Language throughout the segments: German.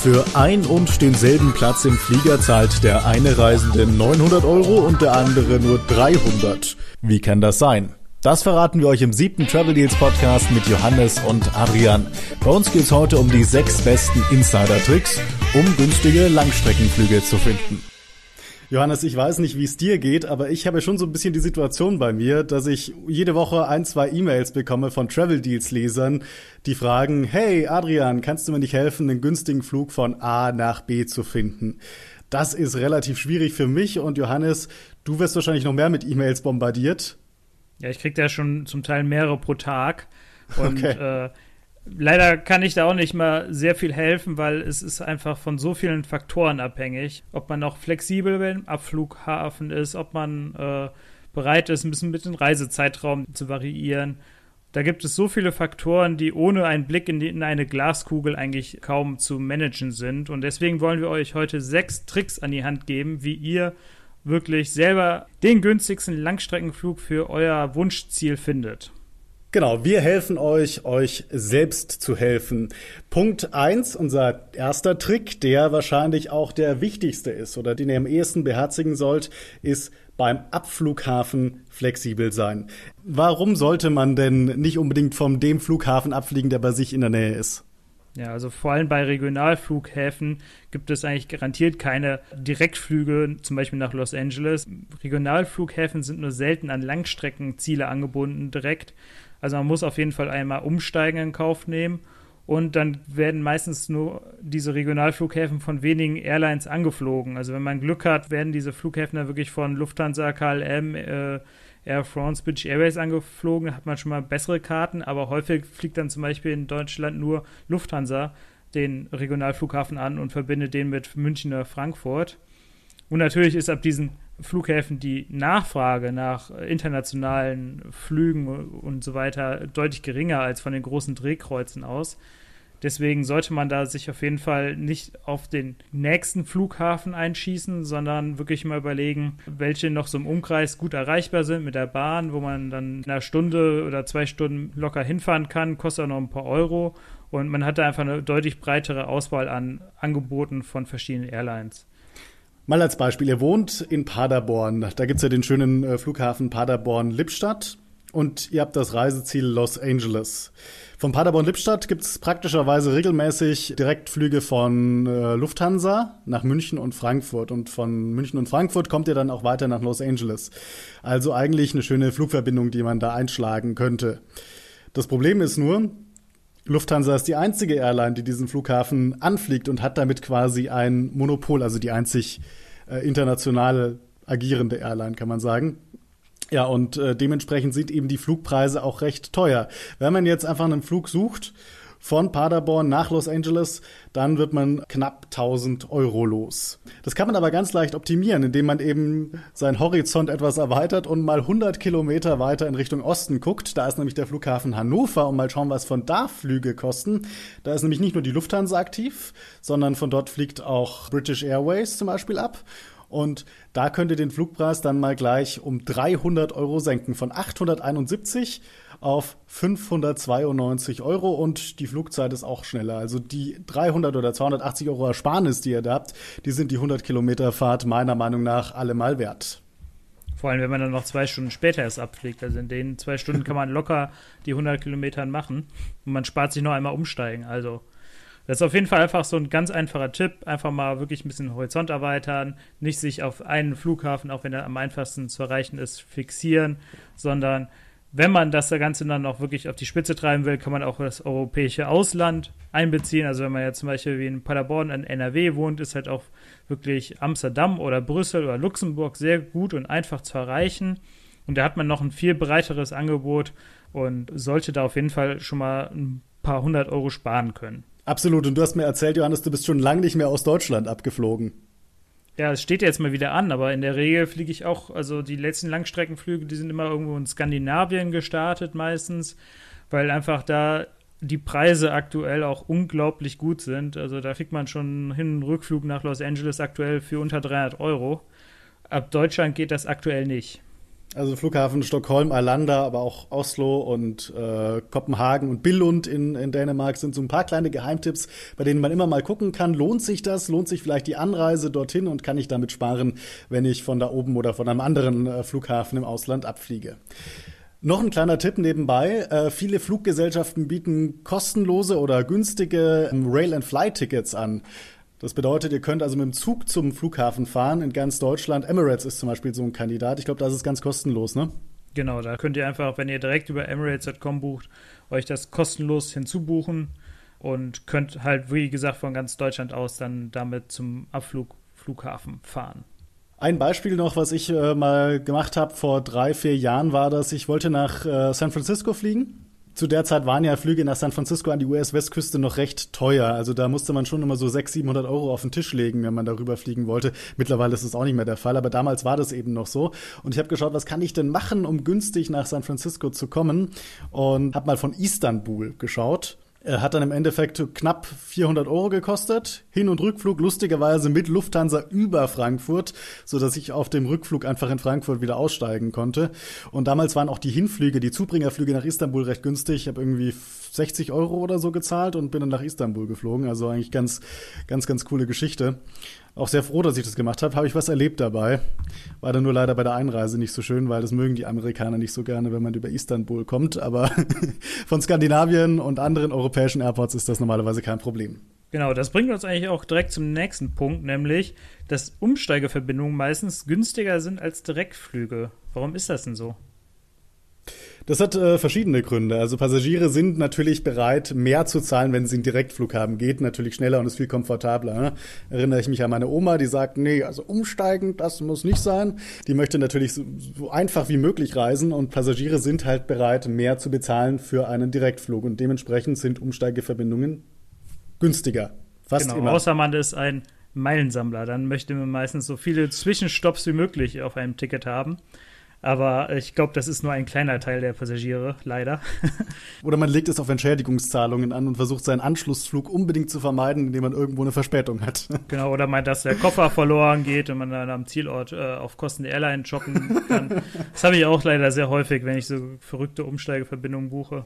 Für ein und denselben Platz im Flieger zahlt der eine Reisende 900 Euro und der andere nur 300. Wie kann das sein? Das verraten wir euch im siebten Travel Deals Podcast mit Johannes und Adrian. Bei uns geht es heute um die sechs besten Insider-Tricks, um günstige Langstreckenflüge zu finden. Johannes, ich weiß nicht, wie es dir geht, aber ich habe schon so ein bisschen die Situation bei mir, dass ich jede Woche ein, zwei E-Mails bekomme von Travel Deals Lesern, die fragen, hey Adrian, kannst du mir nicht helfen, einen günstigen Flug von A nach B zu finden? Das ist relativ schwierig für mich und Johannes, du wirst wahrscheinlich noch mehr mit E-Mails bombardiert. Ja, ich krieg da schon zum Teil mehrere pro Tag und okay. äh, Leider kann ich da auch nicht mal sehr viel helfen, weil es ist einfach von so vielen Faktoren abhängig. Ob man noch flexibel beim Abflughafen ist, ob man äh, bereit ist, ein bisschen mit dem Reisezeitraum zu variieren. Da gibt es so viele Faktoren, die ohne einen Blick in, die, in, eine Glaskugel eigentlich kaum zu managen sind. Und deswegen wollen wir euch heute sechs Tricks an die Hand geben, wie ihr wirklich selber den günstigsten Langstreckenflug für euer Wunschziel findet. Genau, wir helfen euch, euch selbst zu helfen. Punkt eins, unser erster Trick, der wahrscheinlich auch der wichtigste ist oder den ihr am ehesten beherzigen sollt, ist beim Abflughafen flexibel sein. Warum sollte man denn nicht unbedingt vom dem Flughafen abfliegen, der bei sich in der Nähe ist? Ja, also vor allem bei Regionalflughäfen gibt es eigentlich garantiert keine Direktflüge, zum Beispiel nach Los Angeles. Regionalflughäfen sind nur selten an Langstreckenziele angebunden direkt. Also man muss auf jeden Fall einmal Umsteigen in Kauf nehmen. Und dann werden meistens nur diese Regionalflughäfen von wenigen Airlines angeflogen. Also wenn man Glück hat, werden diese Flughäfen dann wirklich von Lufthansa, KLM, äh, Air France, British Airways angeflogen. Hat man schon mal bessere Karten. Aber häufig fliegt dann zum Beispiel in Deutschland nur Lufthansa den Regionalflughafen an und verbindet den mit München oder Frankfurt. Und natürlich ist ab diesen Flughäfen die Nachfrage nach internationalen Flügen und so weiter deutlich geringer als von den großen Drehkreuzen aus. Deswegen sollte man da sich auf jeden Fall nicht auf den nächsten Flughafen einschießen, sondern wirklich mal überlegen, welche noch so im Umkreis gut erreichbar sind mit der Bahn, wo man dann in einer Stunde oder zwei Stunden locker hinfahren kann, kostet auch noch ein paar Euro und man hat da einfach eine deutlich breitere Auswahl an Angeboten von verschiedenen Airlines. Mal als Beispiel, ihr wohnt in Paderborn. Da gibt's ja den schönen äh, Flughafen Paderborn-Lippstadt und ihr habt das Reiseziel Los Angeles. Von Paderborn-Lippstadt gibt's praktischerweise regelmäßig Direktflüge von äh, Lufthansa nach München und Frankfurt. Und von München und Frankfurt kommt ihr dann auch weiter nach Los Angeles. Also eigentlich eine schöne Flugverbindung, die man da einschlagen könnte. Das Problem ist nur, Lufthansa ist die einzige Airline, die diesen Flughafen anfliegt und hat damit quasi ein Monopol, also die einzig äh, international agierende Airline, kann man sagen. Ja, und äh, dementsprechend sind eben die Flugpreise auch recht teuer. Wenn man jetzt einfach einen Flug sucht von Paderborn nach Los Angeles, dann wird man knapp 1000 Euro los. Das kann man aber ganz leicht optimieren, indem man eben seinen Horizont etwas erweitert und mal 100 Kilometer weiter in Richtung Osten guckt. Da ist nämlich der Flughafen Hannover und mal schauen, was von da Flüge kosten. Da ist nämlich nicht nur die Lufthansa aktiv, sondern von dort fliegt auch British Airways zum Beispiel ab. Und da könnt ihr den Flugpreis dann mal gleich um 300 Euro senken. Von 871 auf 592 Euro und die Flugzeit ist auch schneller. Also die 300 oder 280 Euro Ersparnis, die ihr da habt, die sind die 100 Kilometer Fahrt meiner Meinung nach allemal wert. Vor allem, wenn man dann noch zwei Stunden später erst abfliegt. Also in den zwei Stunden kann man locker die 100 Kilometer machen und man spart sich noch einmal umsteigen. Also das ist auf jeden Fall einfach so ein ganz einfacher Tipp. Einfach mal wirklich ein bisschen Horizont erweitern, nicht sich auf einen Flughafen, auch wenn er am einfachsten zu erreichen ist, fixieren, sondern wenn man das Ganze dann auch wirklich auf die Spitze treiben will, kann man auch das europäische Ausland einbeziehen. Also wenn man jetzt zum Beispiel wie in Paderborn in NRW wohnt, ist halt auch wirklich Amsterdam oder Brüssel oder Luxemburg sehr gut und einfach zu erreichen. Und da hat man noch ein viel breiteres Angebot und sollte da auf jeden Fall schon mal ein paar hundert Euro sparen können. Absolut. Und du hast mir erzählt, Johannes, du bist schon lange nicht mehr aus Deutschland abgeflogen. Ja, es steht jetzt mal wieder an, aber in der Regel fliege ich auch, also die letzten Langstreckenflüge, die sind immer irgendwo in Skandinavien gestartet meistens, weil einfach da die Preise aktuell auch unglaublich gut sind. Also da kriegt man schon hin einen Rückflug nach Los Angeles aktuell für unter 300 Euro. Ab Deutschland geht das aktuell nicht. Also Flughafen Stockholm, Arlanda, aber auch Oslo und äh, Kopenhagen und Billund in, in Dänemark sind so ein paar kleine Geheimtipps, bei denen man immer mal gucken kann, lohnt sich das, lohnt sich vielleicht die Anreise dorthin und kann ich damit sparen, wenn ich von da oben oder von einem anderen äh, Flughafen im Ausland abfliege. Noch ein kleiner Tipp nebenbei. Äh, viele Fluggesellschaften bieten kostenlose oder günstige ähm, Rail-and-Fly-Tickets an. Das bedeutet, ihr könnt also mit dem Zug zum Flughafen fahren in ganz Deutschland. Emirates ist zum Beispiel so ein Kandidat. Ich glaube, das ist ganz kostenlos, ne? Genau, da könnt ihr einfach, wenn ihr direkt über Emirates.com bucht, euch das kostenlos hinzubuchen und könnt halt, wie gesagt, von ganz Deutschland aus dann damit zum Abflugflughafen fahren. Ein Beispiel noch, was ich äh, mal gemacht habe vor drei, vier Jahren, war dass Ich wollte nach äh, San Francisco fliegen zu der Zeit waren ja Flüge nach San Francisco an die US-Westküste noch recht teuer. Also da musste man schon immer so 600, 700 Euro auf den Tisch legen, wenn man darüber fliegen wollte. Mittlerweile ist es auch nicht mehr der Fall, aber damals war das eben noch so. Und ich habe geschaut, was kann ich denn machen, um günstig nach San Francisco zu kommen? Und habe mal von Istanbul geschaut hat dann im Endeffekt knapp 400 Euro gekostet. Hin- und Rückflug lustigerweise mit Lufthansa über Frankfurt, so dass ich auf dem Rückflug einfach in Frankfurt wieder aussteigen konnte. Und damals waren auch die Hinflüge, die Zubringerflüge nach Istanbul recht günstig. Ich habe irgendwie 60 Euro oder so gezahlt und bin dann nach Istanbul geflogen. Also eigentlich ganz, ganz, ganz coole Geschichte auch sehr froh, dass ich das gemacht habe. Habe ich was erlebt dabei. War dann nur leider bei der Einreise nicht so schön, weil das mögen die Amerikaner nicht so gerne, wenn man über Istanbul kommt. Aber von Skandinavien und anderen europäischen Airports ist das normalerweise kein Problem. Genau, das bringt uns eigentlich auch direkt zum nächsten Punkt, nämlich, dass Umsteigeverbindungen meistens günstiger sind als Direktflüge. Warum ist das denn so? Das hat äh, verschiedene Gründe. Also Passagiere sind natürlich bereit, mehr zu zahlen, wenn sie einen Direktflug haben. Geht natürlich schneller und ist viel komfortabler. Ne? Erinnere ich mich an meine Oma, die sagt, nee, also umsteigen, das muss nicht sein. Die möchte natürlich so, so einfach wie möglich reisen und Passagiere sind halt bereit, mehr zu bezahlen für einen Direktflug. Und dementsprechend sind Umsteigeverbindungen günstiger. Fast genau, immer. Außer man ist ein Meilensammler. Dann möchte man meistens so viele Zwischenstopps wie möglich auf einem Ticket haben. Aber ich glaube, das ist nur ein kleiner Teil der Passagiere, leider. Oder man legt es auf Entschädigungszahlungen an und versucht seinen Anschlussflug unbedingt zu vermeiden, indem man irgendwo eine Verspätung hat. Genau, oder meint, dass der Koffer verloren geht und man dann am Zielort äh, auf Kosten der Airline shoppen kann. Das habe ich auch leider sehr häufig, wenn ich so verrückte Umsteigeverbindungen buche.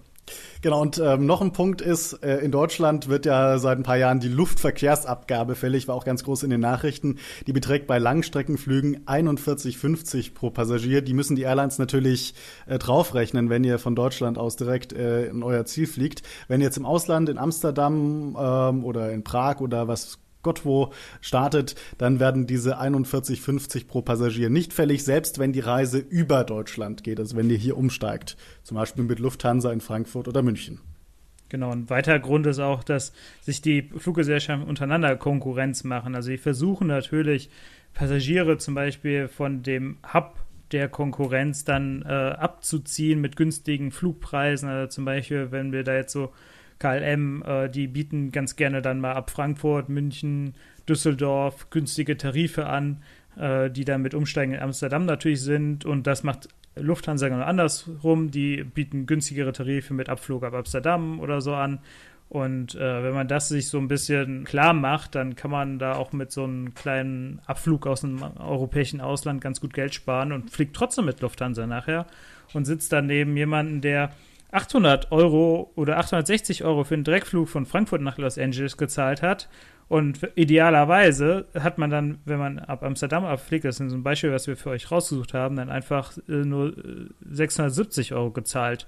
Genau, und ähm, noch ein Punkt ist, äh, in Deutschland wird ja seit ein paar Jahren die Luftverkehrsabgabe fällig, war auch ganz groß in den Nachrichten. Die beträgt bei Langstreckenflügen 41,50 pro Passagier. Die müssen die Airlines natürlich äh, draufrechnen, wenn ihr von Deutschland aus direkt äh, in euer Ziel fliegt. Wenn ihr jetzt im Ausland, in Amsterdam ähm, oder in Prag oder was Gott wo startet, dann werden diese 41,50 pro Passagier nicht fällig, selbst wenn die Reise über Deutschland geht, also wenn ihr hier umsteigt, zum Beispiel mit Lufthansa in Frankfurt oder München. Genau, ein weiterer Grund ist auch, dass sich die Fluggesellschaften untereinander Konkurrenz machen. Also sie versuchen natürlich, Passagiere zum Beispiel von dem Hub der Konkurrenz dann äh, abzuziehen mit günstigen Flugpreisen. Also zum Beispiel, wenn wir da jetzt so KLM, äh, die bieten ganz gerne dann mal ab Frankfurt, München, Düsseldorf günstige Tarife an, äh, die dann mit Umsteigen in Amsterdam natürlich sind. Und das macht Lufthansa genau andersrum. Die bieten günstigere Tarife mit Abflug ab Amsterdam oder so an. Und äh, wenn man das sich so ein bisschen klar macht, dann kann man da auch mit so einem kleinen Abflug aus dem europäischen Ausland ganz gut Geld sparen und fliegt trotzdem mit Lufthansa nachher und sitzt dann neben jemanden, der 800 Euro oder 860 Euro für einen Direktflug von Frankfurt nach Los Angeles gezahlt hat. Und idealerweise hat man dann, wenn man ab Amsterdam abfliegt, das ist ein Beispiel, was wir für euch rausgesucht haben, dann einfach äh, nur 670 äh, Euro gezahlt.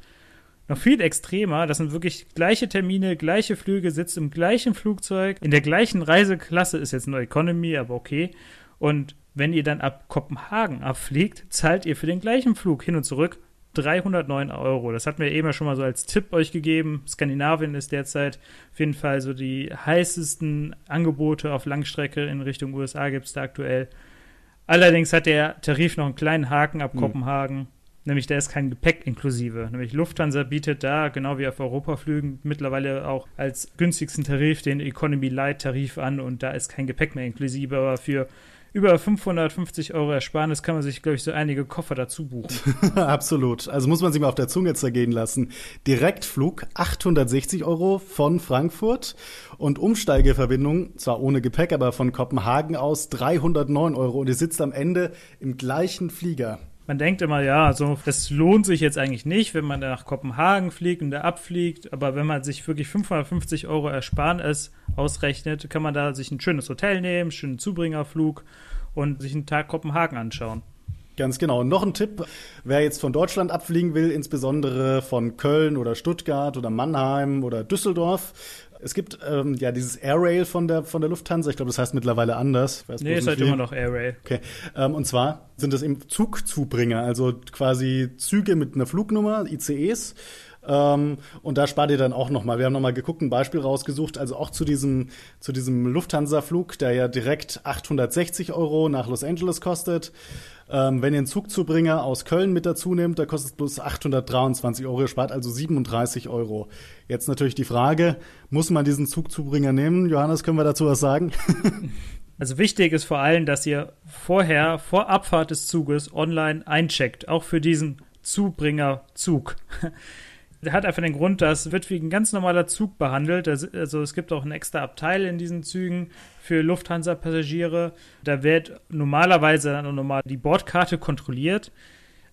Noch viel extremer, das sind wirklich gleiche Termine, gleiche Flüge, sitzt im gleichen Flugzeug, in der gleichen Reiseklasse, ist jetzt nur Economy, aber okay. Und wenn ihr dann ab Kopenhagen abfliegt, zahlt ihr für den gleichen Flug hin und zurück 309 Euro. Das hatten wir eben ja schon mal so als Tipp euch gegeben. Skandinavien ist derzeit auf jeden Fall so die heißesten Angebote auf Langstrecke in Richtung USA gibt es da aktuell. Allerdings hat der Tarif noch einen kleinen Haken ab mhm. Kopenhagen. Nämlich da ist kein Gepäck inklusive. Nämlich Lufthansa bietet da, genau wie auf Europaflügen, mittlerweile auch als günstigsten Tarif den Economy Light Tarif an und da ist kein Gepäck mehr inklusive. Aber für über 550 Euro Ersparnis kann man sich, glaube ich, so einige Koffer dazu buchen. Absolut. Also muss man sich mal auf der Zunge zergehen lassen. Direktflug 860 Euro von Frankfurt und Umsteigeverbindung, zwar ohne Gepäck, aber von Kopenhagen aus 309 Euro und ihr sitzt am Ende im gleichen Flieger. Man denkt immer, ja, so, das lohnt sich jetzt eigentlich nicht, wenn man nach Kopenhagen fliegt und da abfliegt. Aber wenn man sich wirklich 550 Euro Ersparnis ausrechnet, kann man da sich ein schönes Hotel nehmen, schönen Zubringerflug und sich einen Tag Kopenhagen anschauen. Ganz genau. Und noch ein Tipp, wer jetzt von Deutschland abfliegen will, insbesondere von Köln oder Stuttgart oder Mannheim oder Düsseldorf. Es gibt ähm, ja dieses Air Rail von der, von der Lufthansa. Ich glaube, das heißt mittlerweile anders. Weiß nee, es heißt immer noch Air Rail. Okay. Ähm, und zwar sind das eben Zugzubringer, also quasi Züge mit einer Flugnummer, ICEs. Ähm, und da spart ihr dann auch nochmal. Wir haben nochmal geguckt, ein Beispiel rausgesucht, also auch zu diesem, zu diesem Lufthansa-Flug, der ja direkt 860 Euro nach Los Angeles kostet. Ähm, wenn ihr einen Zugzubringer aus Köln mit dazu nehmt, da kostet es bloß 823 Euro, ihr spart also 37 Euro. Jetzt natürlich die Frage, muss man diesen Zugzubringer nehmen? Johannes, können wir dazu was sagen? Also wichtig ist vor allem, dass ihr vorher, vor Abfahrt des Zuges, online eincheckt, auch für diesen Zubringerzug. Hat einfach den Grund, das wird wie ein ganz normaler Zug behandelt. Also es gibt auch ein extra Abteil in diesen Zügen für Lufthansa-Passagiere. Da wird normalerweise dann normal die Bordkarte kontrolliert.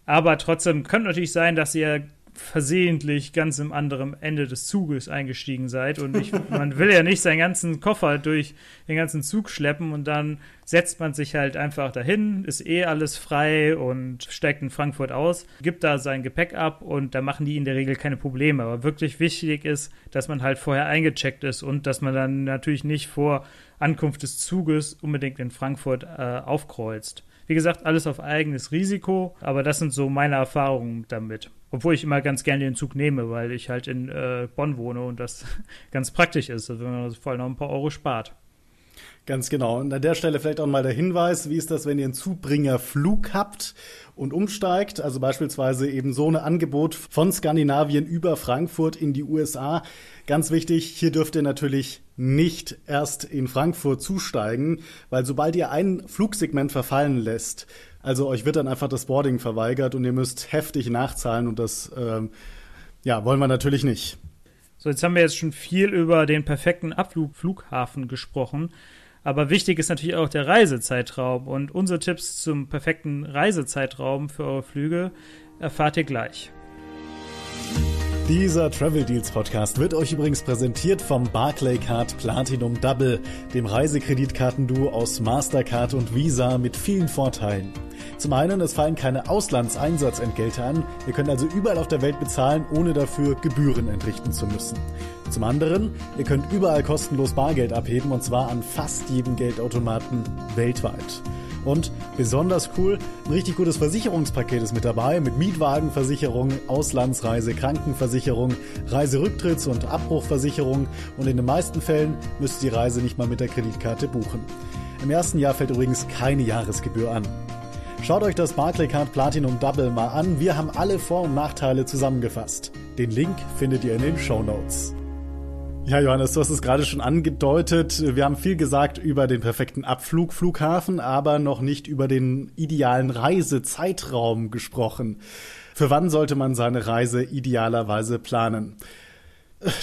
Aber trotzdem könnte natürlich sein, dass ihr versehentlich ganz im anderen Ende des Zuges eingestiegen seid und ich, man will ja nicht seinen ganzen Koffer durch den ganzen Zug schleppen und dann setzt man sich halt einfach dahin, ist eh alles frei und steigt in Frankfurt aus, gibt da sein Gepäck ab und da machen die in der Regel keine Probleme. Aber wirklich wichtig ist, dass man halt vorher eingecheckt ist und dass man dann natürlich nicht vor Ankunft des Zuges unbedingt in Frankfurt äh, aufkreuzt. Wie gesagt, alles auf eigenes Risiko, aber das sind so meine Erfahrungen damit. Obwohl ich immer ganz gerne den Zug nehme, weil ich halt in äh, Bonn wohne und das ganz praktisch ist, also wenn man vor allem noch ein paar Euro spart. Ganz genau. Und an der Stelle vielleicht auch mal der Hinweis, wie ist das, wenn ihr einen Zubringerflug habt und umsteigt, also beispielsweise eben so ein Angebot von Skandinavien über Frankfurt in die USA. Ganz wichtig, hier dürft ihr natürlich nicht erst in Frankfurt zusteigen, weil sobald ihr ein Flugsegment verfallen lässt, also euch wird dann einfach das Boarding verweigert und ihr müsst heftig nachzahlen und das ähm, ja, wollen wir natürlich nicht. So, jetzt haben wir jetzt schon viel über den perfekten Abflugflughafen gesprochen. Aber wichtig ist natürlich auch der Reisezeitraum. Und unsere Tipps zum perfekten Reisezeitraum für eure Flüge erfahrt ihr gleich. Dieser Travel Deals Podcast wird euch übrigens präsentiert vom Barclaycard Platinum Double, dem Reisekreditkartenduo aus Mastercard und Visa mit vielen Vorteilen. Zum einen, es fallen keine Auslandseinsatzentgelte an. Ihr könnt also überall auf der Welt bezahlen, ohne dafür Gebühren entrichten zu müssen. Zum anderen, ihr könnt überall kostenlos Bargeld abheben und zwar an fast jedem Geldautomaten weltweit. Und besonders cool, ein richtig gutes Versicherungspaket ist mit dabei mit Mietwagenversicherung, Auslandsreise, Krankenversicherung, Reiserücktritts- und Abbruchversicherung und in den meisten Fällen müsst ihr die Reise nicht mal mit der Kreditkarte buchen. Im ersten Jahr fällt übrigens keine Jahresgebühr an. Schaut euch das Barclaycard Platinum Double mal an. Wir haben alle Vor- und Nachteile zusammengefasst. Den Link findet ihr in den Show Notes. Ja, Johannes, du hast es gerade schon angedeutet. Wir haben viel gesagt über den perfekten Abflugflughafen, aber noch nicht über den idealen Reisezeitraum gesprochen. Für wann sollte man seine Reise idealerweise planen?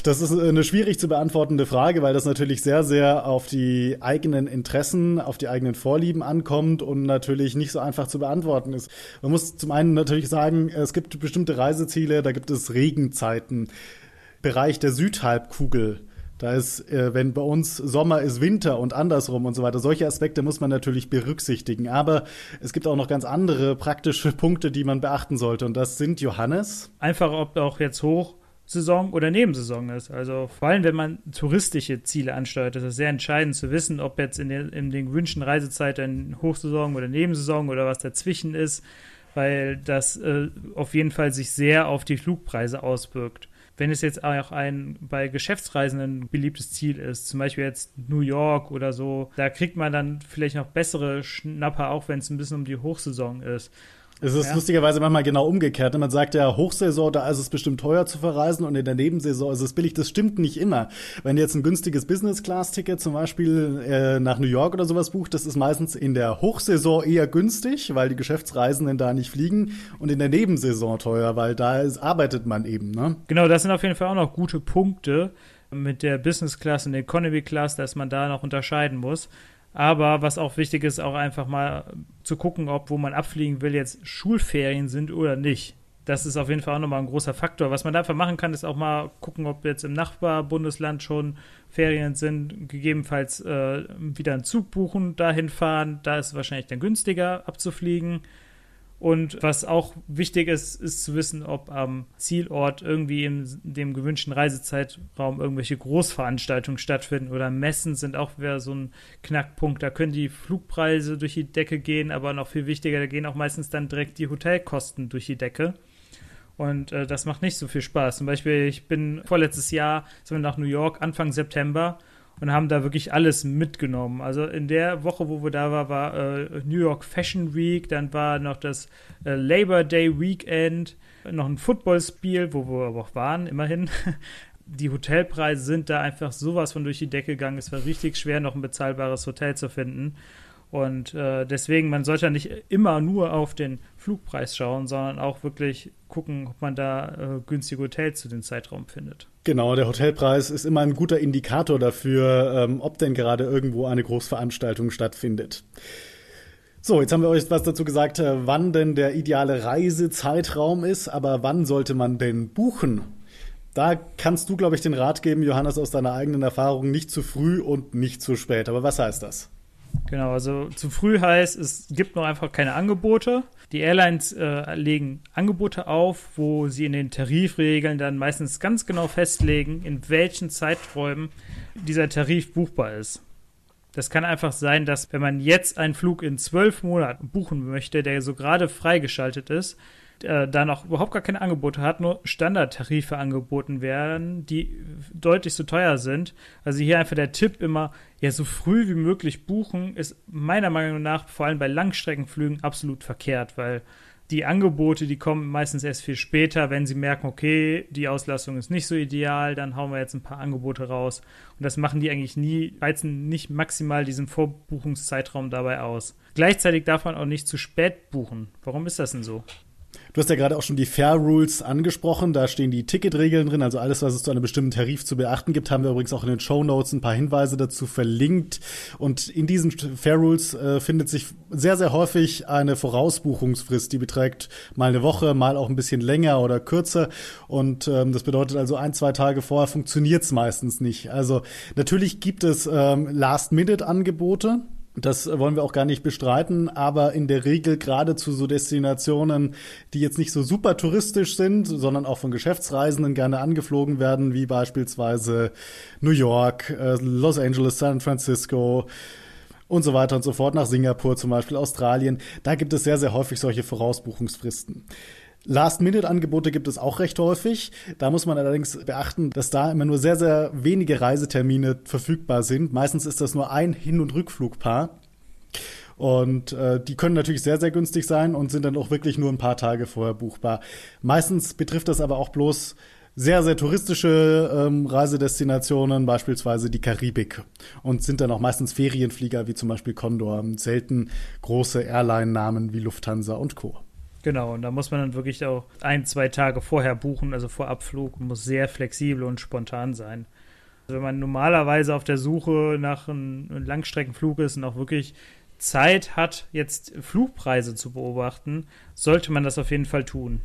Das ist eine schwierig zu beantwortende Frage, weil das natürlich sehr, sehr auf die eigenen Interessen, auf die eigenen Vorlieben ankommt und natürlich nicht so einfach zu beantworten ist. Man muss zum einen natürlich sagen, es gibt bestimmte Reiseziele, da gibt es Regenzeiten. Bereich der Südhalbkugel. Da ist, äh, wenn bei uns Sommer ist Winter und andersrum und so weiter. Solche Aspekte muss man natürlich berücksichtigen. Aber es gibt auch noch ganz andere praktische Punkte, die man beachten sollte. Und das sind Johannes. Einfach, ob auch jetzt Hochsaison oder Nebensaison ist. Also vor allem, wenn man touristische Ziele ansteuert, ist es sehr entscheidend zu wissen, ob jetzt in, den, in den gewünschten Reisezeiten Hochsaison oder Nebensaison oder was dazwischen ist, weil das äh, auf jeden Fall sich sehr auf die Flugpreise auswirkt wenn es jetzt auch ein bei Geschäftsreisenden beliebtes Ziel ist, zum Beispiel jetzt New York oder so, da kriegt man dann vielleicht noch bessere Schnapper, auch wenn es ein bisschen um die Hochsaison ist. Es ist ja. lustigerweise manchmal genau umgekehrt. Man sagt ja, Hochsaison, da ist es bestimmt teuer zu verreisen und in der Nebensaison ist es billig. Das stimmt nicht immer. Wenn du jetzt ein günstiges Business-Class-Ticket zum Beispiel äh, nach New York oder sowas bucht, das ist meistens in der Hochsaison eher günstig, weil die Geschäftsreisenden da nicht fliegen und in der Nebensaison teuer, weil da ist, arbeitet man eben. Ne? Genau, das sind auf jeden Fall auch noch gute Punkte mit der Business Class und der Economy Class, dass man da noch unterscheiden muss. Aber was auch wichtig ist, auch einfach mal zu gucken, ob wo man abfliegen will, jetzt Schulferien sind oder nicht. Das ist auf jeden Fall auch nochmal ein großer Faktor. Was man da einfach machen kann, ist auch mal gucken, ob jetzt im Nachbarbundesland schon Ferien sind, gegebenenfalls äh, wieder einen Zug buchen, dahin fahren. Da ist es wahrscheinlich dann günstiger abzufliegen. Und was auch wichtig ist, ist zu wissen, ob am Zielort irgendwie in dem gewünschten Reisezeitraum irgendwelche Großveranstaltungen stattfinden oder Messen sind auch wieder so ein Knackpunkt. Da können die Flugpreise durch die Decke gehen, aber noch viel wichtiger, da gehen auch meistens dann direkt die Hotelkosten durch die Decke. Und äh, das macht nicht so viel Spaß. Zum Beispiel, ich bin vorletztes Jahr sind wir nach New York Anfang September und haben da wirklich alles mitgenommen. Also in der Woche, wo wir da waren, war äh, New York Fashion Week, dann war noch das äh, Labor Day Weekend, noch ein Footballspiel, wo wir aber auch waren, immerhin. Die Hotelpreise sind da einfach sowas von durch die Decke gegangen. Es war richtig schwer, noch ein bezahlbares Hotel zu finden. Und äh, deswegen, man sollte nicht immer nur auf den Flugpreis schauen, sondern auch wirklich gucken, ob man da äh, günstige Hotels zu dem Zeitraum findet. Genau, der Hotelpreis ist immer ein guter Indikator dafür, ähm, ob denn gerade irgendwo eine Großveranstaltung stattfindet. So, jetzt haben wir euch was dazu gesagt, äh, wann denn der ideale Reisezeitraum ist, aber wann sollte man denn buchen? Da kannst du, glaube ich, den Rat geben, Johannes, aus deiner eigenen Erfahrung, nicht zu früh und nicht zu spät. Aber was heißt das? Genau, also zu früh heißt, es gibt noch einfach keine Angebote. Die Airlines äh, legen Angebote auf, wo sie in den Tarifregeln dann meistens ganz genau festlegen, in welchen Zeiträumen dieser Tarif buchbar ist. Das kann einfach sein, dass wenn man jetzt einen Flug in zwölf Monaten buchen möchte, der so gerade freigeschaltet ist, äh, da noch überhaupt gar keine Angebote hat, nur Standardtarife angeboten werden, die deutlich zu teuer sind. Also hier einfach der Tipp immer, ja, so früh wie möglich buchen, ist meiner Meinung nach vor allem bei Langstreckenflügen absolut verkehrt, weil die Angebote, die kommen meistens erst viel später, wenn sie merken, okay, die Auslastung ist nicht so ideal, dann hauen wir jetzt ein paar Angebote raus. Und das machen die eigentlich nie, reizen nicht maximal diesen Vorbuchungszeitraum dabei aus. Gleichzeitig darf man auch nicht zu spät buchen. Warum ist das denn so? Du hast ja gerade auch schon die Fair Rules angesprochen. Da stehen die Ticketregeln drin, also alles, was es zu einem bestimmten Tarif zu beachten gibt, haben wir übrigens auch in den Show Notes ein paar Hinweise dazu verlinkt. Und in diesen Fair Rules äh, findet sich sehr, sehr häufig eine Vorausbuchungsfrist, die beträgt mal eine Woche, mal auch ein bisschen länger oder kürzer. Und ähm, das bedeutet also ein, zwei Tage vorher funktioniert es meistens nicht. Also natürlich gibt es ähm, Last-Minute-Angebote. Das wollen wir auch gar nicht bestreiten, aber in der Regel gerade zu so Destinationen, die jetzt nicht so super touristisch sind, sondern auch von Geschäftsreisenden gerne angeflogen werden, wie beispielsweise New York, äh, Los Angeles, San Francisco und so weiter und so fort, nach Singapur zum Beispiel, Australien. Da gibt es sehr, sehr häufig solche Vorausbuchungsfristen. Last-Minute-Angebote gibt es auch recht häufig. Da muss man allerdings beachten, dass da immer nur sehr, sehr wenige Reisetermine verfügbar sind. Meistens ist das nur ein Hin- und Rückflugpaar. Und äh, die können natürlich sehr, sehr günstig sein und sind dann auch wirklich nur ein paar Tage vorher buchbar. Meistens betrifft das aber auch bloß sehr, sehr touristische ähm, Reisedestinationen, beispielsweise die Karibik. Und sind dann auch meistens Ferienflieger wie zum Beispiel Condor, selten große Airline-Namen wie Lufthansa und Co. Genau, und da muss man dann wirklich auch ein, zwei Tage vorher buchen, also vor Abflug, muss sehr flexibel und spontan sein. Also wenn man normalerweise auf der Suche nach einem Langstreckenflug ist und auch wirklich Zeit hat, jetzt Flugpreise zu beobachten, sollte man das auf jeden Fall tun.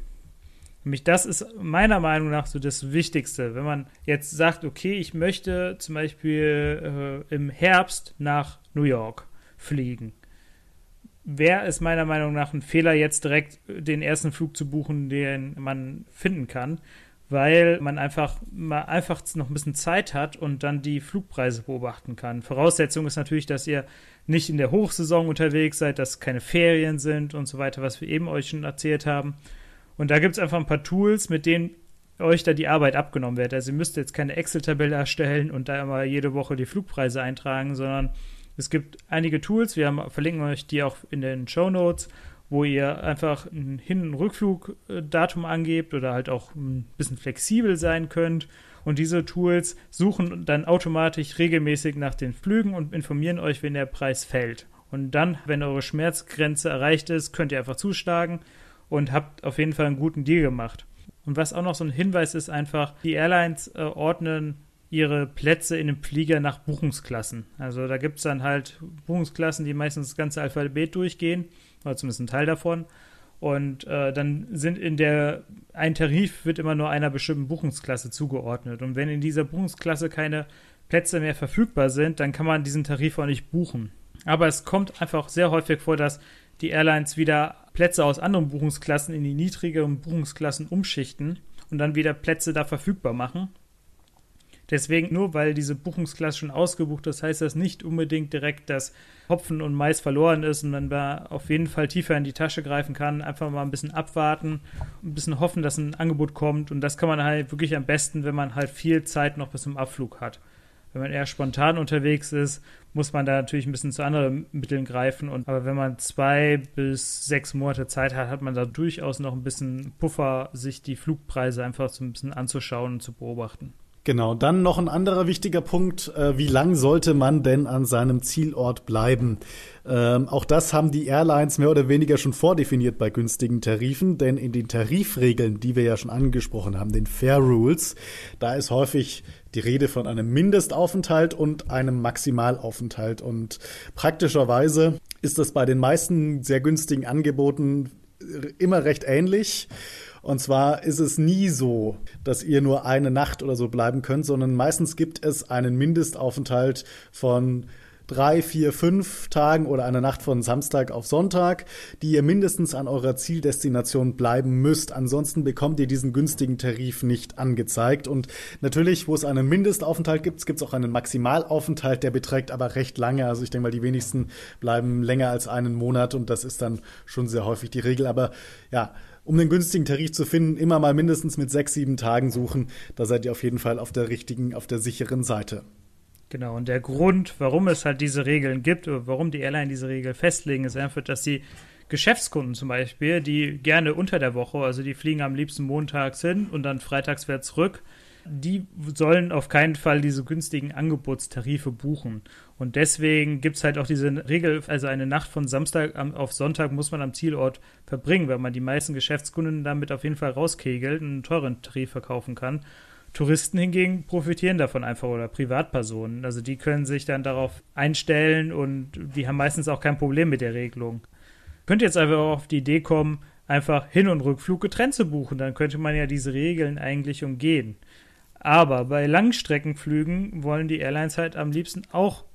Nämlich das ist meiner Meinung nach so das Wichtigste. Wenn man jetzt sagt, okay, ich möchte zum Beispiel äh, im Herbst nach New York fliegen wäre es meiner Meinung nach ein Fehler, jetzt direkt den ersten Flug zu buchen, den man finden kann, weil man einfach mal einfach noch ein bisschen Zeit hat und dann die Flugpreise beobachten kann. Voraussetzung ist natürlich, dass ihr nicht in der Hochsaison unterwegs seid, dass keine Ferien sind und so weiter, was wir eben euch schon erzählt haben. Und da gibt es einfach ein paar Tools, mit denen euch da die Arbeit abgenommen wird. Also ihr müsst jetzt keine Excel-Tabelle erstellen und da immer jede Woche die Flugpreise eintragen, sondern es gibt einige Tools, wir haben, verlinken euch die auch in den Show Notes, wo ihr einfach ein Hin- und Rückflugdatum angebt oder halt auch ein bisschen flexibel sein könnt. Und diese Tools suchen dann automatisch regelmäßig nach den Flügen und informieren euch, wenn der Preis fällt. Und dann, wenn eure Schmerzgrenze erreicht ist, könnt ihr einfach zuschlagen und habt auf jeden Fall einen guten Deal gemacht. Und was auch noch so ein Hinweis ist, einfach, die Airlines äh, ordnen ihre Plätze in dem Flieger nach Buchungsklassen. Also da gibt es dann halt Buchungsklassen, die meistens das ganze Alphabet durchgehen, oder zumindest ein Teil davon. Und äh, dann sind in der, ein Tarif wird immer nur einer bestimmten Buchungsklasse zugeordnet. Und wenn in dieser Buchungsklasse keine Plätze mehr verfügbar sind, dann kann man diesen Tarif auch nicht buchen. Aber es kommt einfach sehr häufig vor, dass die Airlines wieder Plätze aus anderen Buchungsklassen in die niedrigeren Buchungsklassen umschichten und dann wieder Plätze da verfügbar machen. Deswegen, nur weil diese Buchungsklasse schon ausgebucht ist, heißt das nicht unbedingt direkt, dass Hopfen und Mais verloren ist und man da auf jeden Fall tiefer in die Tasche greifen kann. Einfach mal ein bisschen abwarten, ein bisschen hoffen, dass ein Angebot kommt. Und das kann man halt wirklich am besten, wenn man halt viel Zeit noch bis zum Abflug hat. Wenn man eher spontan unterwegs ist, muss man da natürlich ein bisschen zu anderen Mitteln greifen. Und, aber wenn man zwei bis sechs Monate Zeit hat, hat man da durchaus noch ein bisschen Puffer, sich die Flugpreise einfach so ein bisschen anzuschauen und zu beobachten. Genau, dann noch ein anderer wichtiger Punkt, äh, wie lang sollte man denn an seinem Zielort bleiben? Ähm, auch das haben die Airlines mehr oder weniger schon vordefiniert bei günstigen Tarifen, denn in den Tarifregeln, die wir ja schon angesprochen haben, den Fair Rules, da ist häufig die Rede von einem Mindestaufenthalt und einem Maximalaufenthalt. Und praktischerweise ist das bei den meisten sehr günstigen Angeboten immer recht ähnlich. Und zwar ist es nie so, dass ihr nur eine Nacht oder so bleiben könnt, sondern meistens gibt es einen Mindestaufenthalt von drei, vier, fünf Tagen oder einer Nacht von Samstag auf Sonntag, die ihr mindestens an eurer Zieldestination bleiben müsst. Ansonsten bekommt ihr diesen günstigen Tarif nicht angezeigt. Und natürlich, wo es einen Mindestaufenthalt gibt, gibt es auch einen Maximalaufenthalt, der beträgt aber recht lange. Also ich denke mal, die wenigsten bleiben länger als einen Monat und das ist dann schon sehr häufig die Regel. Aber ja, um den günstigen Tarif zu finden, immer mal mindestens mit sechs, sieben Tagen suchen. Da seid ihr auf jeden Fall auf der richtigen, auf der sicheren Seite. Genau, und der Grund, warum es halt diese Regeln gibt, warum die Airline diese Regel festlegen, ist einfach, dass die Geschäftskunden zum Beispiel, die gerne unter der Woche, also die fliegen am liebsten montags hin und dann freitags wieder zurück, die sollen auf keinen Fall diese günstigen Angebotstarife buchen. Und deswegen gibt es halt auch diese Regel, also eine Nacht von Samstag auf Sonntag muss man am Zielort verbringen, weil man die meisten Geschäftskunden damit auf jeden Fall rauskegelt und einen teuren Tarif verkaufen kann. Touristen hingegen profitieren davon einfach oder Privatpersonen. Also die können sich dann darauf einstellen und die haben meistens auch kein Problem mit der Regelung. Könnt jetzt einfach auch auf die Idee kommen, einfach Hin- und Rückflug getrennt zu buchen. Dann könnte man ja diese Regeln eigentlich umgehen. Aber bei Langstreckenflügen wollen die Airlines halt am liebsten auch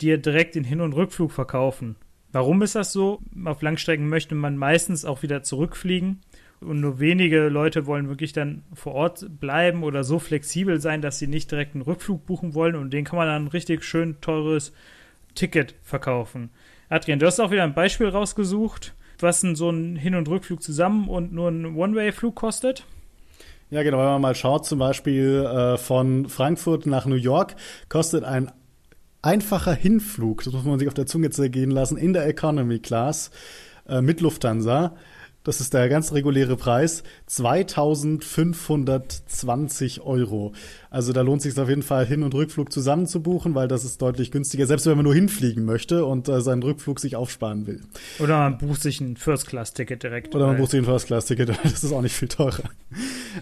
dir direkt den Hin- und Rückflug verkaufen. Warum ist das so? Auf Langstrecken möchte man meistens auch wieder zurückfliegen und nur wenige Leute wollen wirklich dann vor Ort bleiben oder so flexibel sein, dass sie nicht direkt einen Rückflug buchen wollen und den kann man dann richtig schön teures Ticket verkaufen. Adrian, du hast auch wieder ein Beispiel rausgesucht, was so ein Hin- und Rückflug zusammen und nur ein One-Way-Flug kostet. Ja, genau. Wenn man mal schaut, zum Beispiel äh, von Frankfurt nach New York, kostet ein einfacher Hinflug, das muss man sich auf der Zunge zergehen lassen, in der Economy Class äh, mit Lufthansa das ist der ganz reguläre Preis, 2520 Euro. Also da lohnt es sich auf jeden Fall, Hin- und Rückflug zusammen zu buchen, weil das ist deutlich günstiger, selbst wenn man nur hinfliegen möchte und äh, seinen Rückflug sich aufsparen will. Oder man bucht sich ein First-Class-Ticket direkt. Oder man bucht sich ein First-Class-Ticket, das ist auch nicht viel teurer.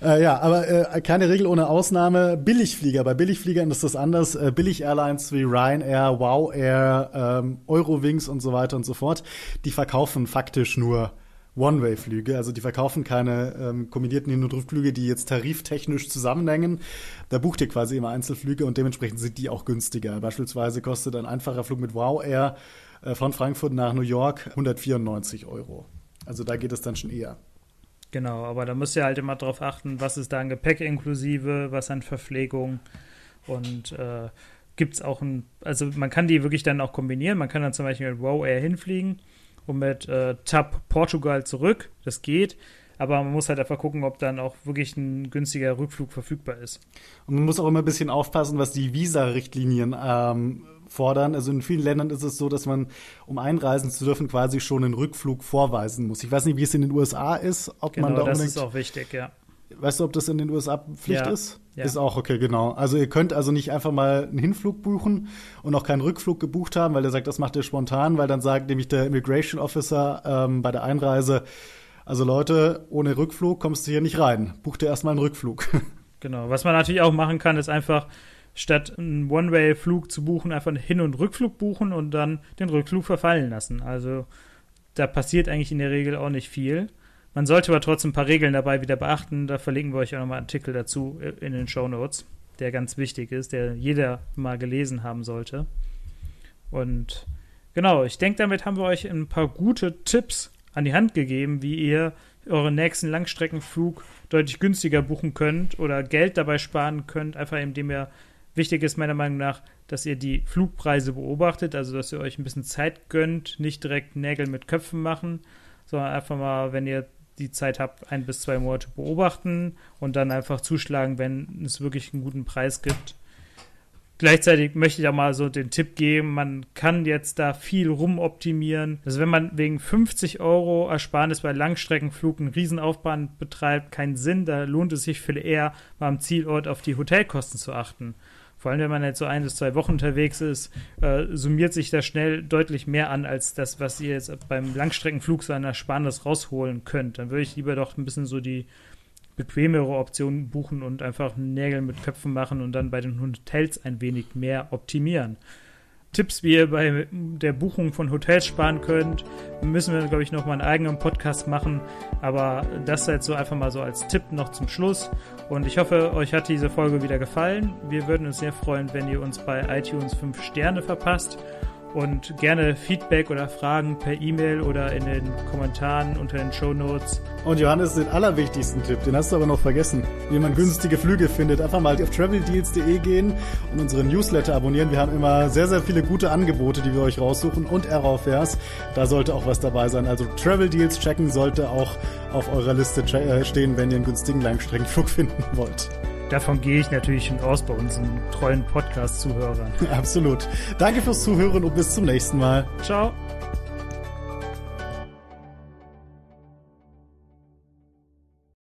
äh, ja, aber äh, keine Regel ohne Ausnahme. Billigflieger, bei Billigfliegern ist das anders. Äh, Billig-Airlines wie Ryanair, Wow Air, ähm, Eurowings und so weiter und so fort, die verkaufen faktisch nur One-Way-Flüge. Also die verkaufen keine ähm, kombinierten Hin- und Rückflüge, die jetzt tariftechnisch zusammenhängen. Da bucht ihr quasi immer Einzelflüge und dementsprechend sind die auch günstiger. Beispielsweise kostet ein einfacher Flug mit Wow Air äh, von Frankfurt nach New York 194 Euro. Also da geht es dann schon eher. Genau, aber da müsst ihr halt immer drauf achten, was ist da an Gepäck inklusive, was an Verpflegung und äh, gibt es auch ein, also man kann die wirklich dann auch kombinieren. Man kann dann zum Beispiel mit Wow Air hinfliegen und mit äh, TAP Portugal zurück. Das geht. Aber man muss halt einfach gucken, ob dann auch wirklich ein günstiger Rückflug verfügbar ist. Und man muss auch immer ein bisschen aufpassen, was die Visa-Richtlinien ähm, fordern. Also in vielen Ländern ist es so, dass man, um einreisen zu dürfen, quasi schon einen Rückflug vorweisen muss. Ich weiß nicht, wie es in den USA ist, ob genau, man da unbedingt. Das ist auch wichtig, ja. Weißt du, ob das in den USA Pflicht ja, ist? Ja. Ist auch okay, genau. Also ihr könnt also nicht einfach mal einen Hinflug buchen und auch keinen Rückflug gebucht haben, weil er sagt, das macht ihr spontan, weil dann sagt nämlich der Immigration Officer ähm, bei der Einreise, also Leute, ohne Rückflug kommst du hier nicht rein. Buch dir erstmal einen Rückflug. Genau. Was man natürlich auch machen kann, ist einfach statt einen One-Way-Flug zu buchen, einfach einen Hin- und Rückflug buchen und dann den Rückflug verfallen lassen. Also da passiert eigentlich in der Regel auch nicht viel. Man sollte aber trotzdem ein paar Regeln dabei wieder beachten. Da verlinken wir euch auch nochmal einen Artikel dazu in den Show Notes, der ganz wichtig ist, der jeder mal gelesen haben sollte. Und genau, ich denke, damit haben wir euch ein paar gute Tipps an die Hand gegeben, wie ihr euren nächsten Langstreckenflug deutlich günstiger buchen könnt oder Geld dabei sparen könnt, einfach indem ihr wichtig ist meiner Meinung nach, dass ihr die Flugpreise beobachtet, also dass ihr euch ein bisschen Zeit gönnt, nicht direkt Nägel mit Köpfen machen, sondern einfach mal, wenn ihr die Zeit habt, ein bis zwei Monate beobachten und dann einfach zuschlagen, wenn es wirklich einen guten Preis gibt. Gleichzeitig möchte ich auch mal so den Tipp geben, man kann jetzt da viel rumoptimieren. Also wenn man wegen 50 Euro Ersparnis bei Langstreckenflug einen Riesenaufbahn betreibt, keinen Sinn, da lohnt es sich viel eher, mal am Zielort auf die Hotelkosten zu achten. Vor allem, wenn man jetzt so ein bis zwei Wochen unterwegs ist, äh, summiert sich das schnell deutlich mehr an, als das, was ihr jetzt beim Langstreckenflug so einer Ersparnis rausholen könnt. Dann würde ich lieber doch ein bisschen so die bequemere Optionen buchen und einfach Nägel mit Köpfen machen und dann bei den Hotels ein wenig mehr optimieren. Tipps, wie ihr bei der Buchung von Hotels sparen könnt, müssen wir, glaube ich, noch mal einen eigenen Podcast machen. Aber das jetzt so einfach mal so als Tipp noch zum Schluss. Und ich hoffe, euch hat diese Folge wieder gefallen. Wir würden uns sehr freuen, wenn ihr uns bei iTunes 5 Sterne verpasst und gerne Feedback oder Fragen per E-Mail oder in den Kommentaren unter den Show Notes. Und Johannes, den allerwichtigsten Tipp, den hast du aber noch vergessen, wie man günstige Flüge findet. Einfach mal auf traveldeals.de gehen und unseren Newsletter abonnieren. Wir haben immer sehr, sehr viele gute Angebote, die wir euch raussuchen und Aerofares. Da sollte auch was dabei sein. Also Travel Deals checken sollte auch auf eurer Liste äh, stehen, wenn ihr einen günstigen Langstreckenflug finden wollt. Davon gehe ich natürlich schon aus bei unseren treuen Podcast-Zuhörern. Absolut. Danke fürs Zuhören und bis zum nächsten Mal. Ciao.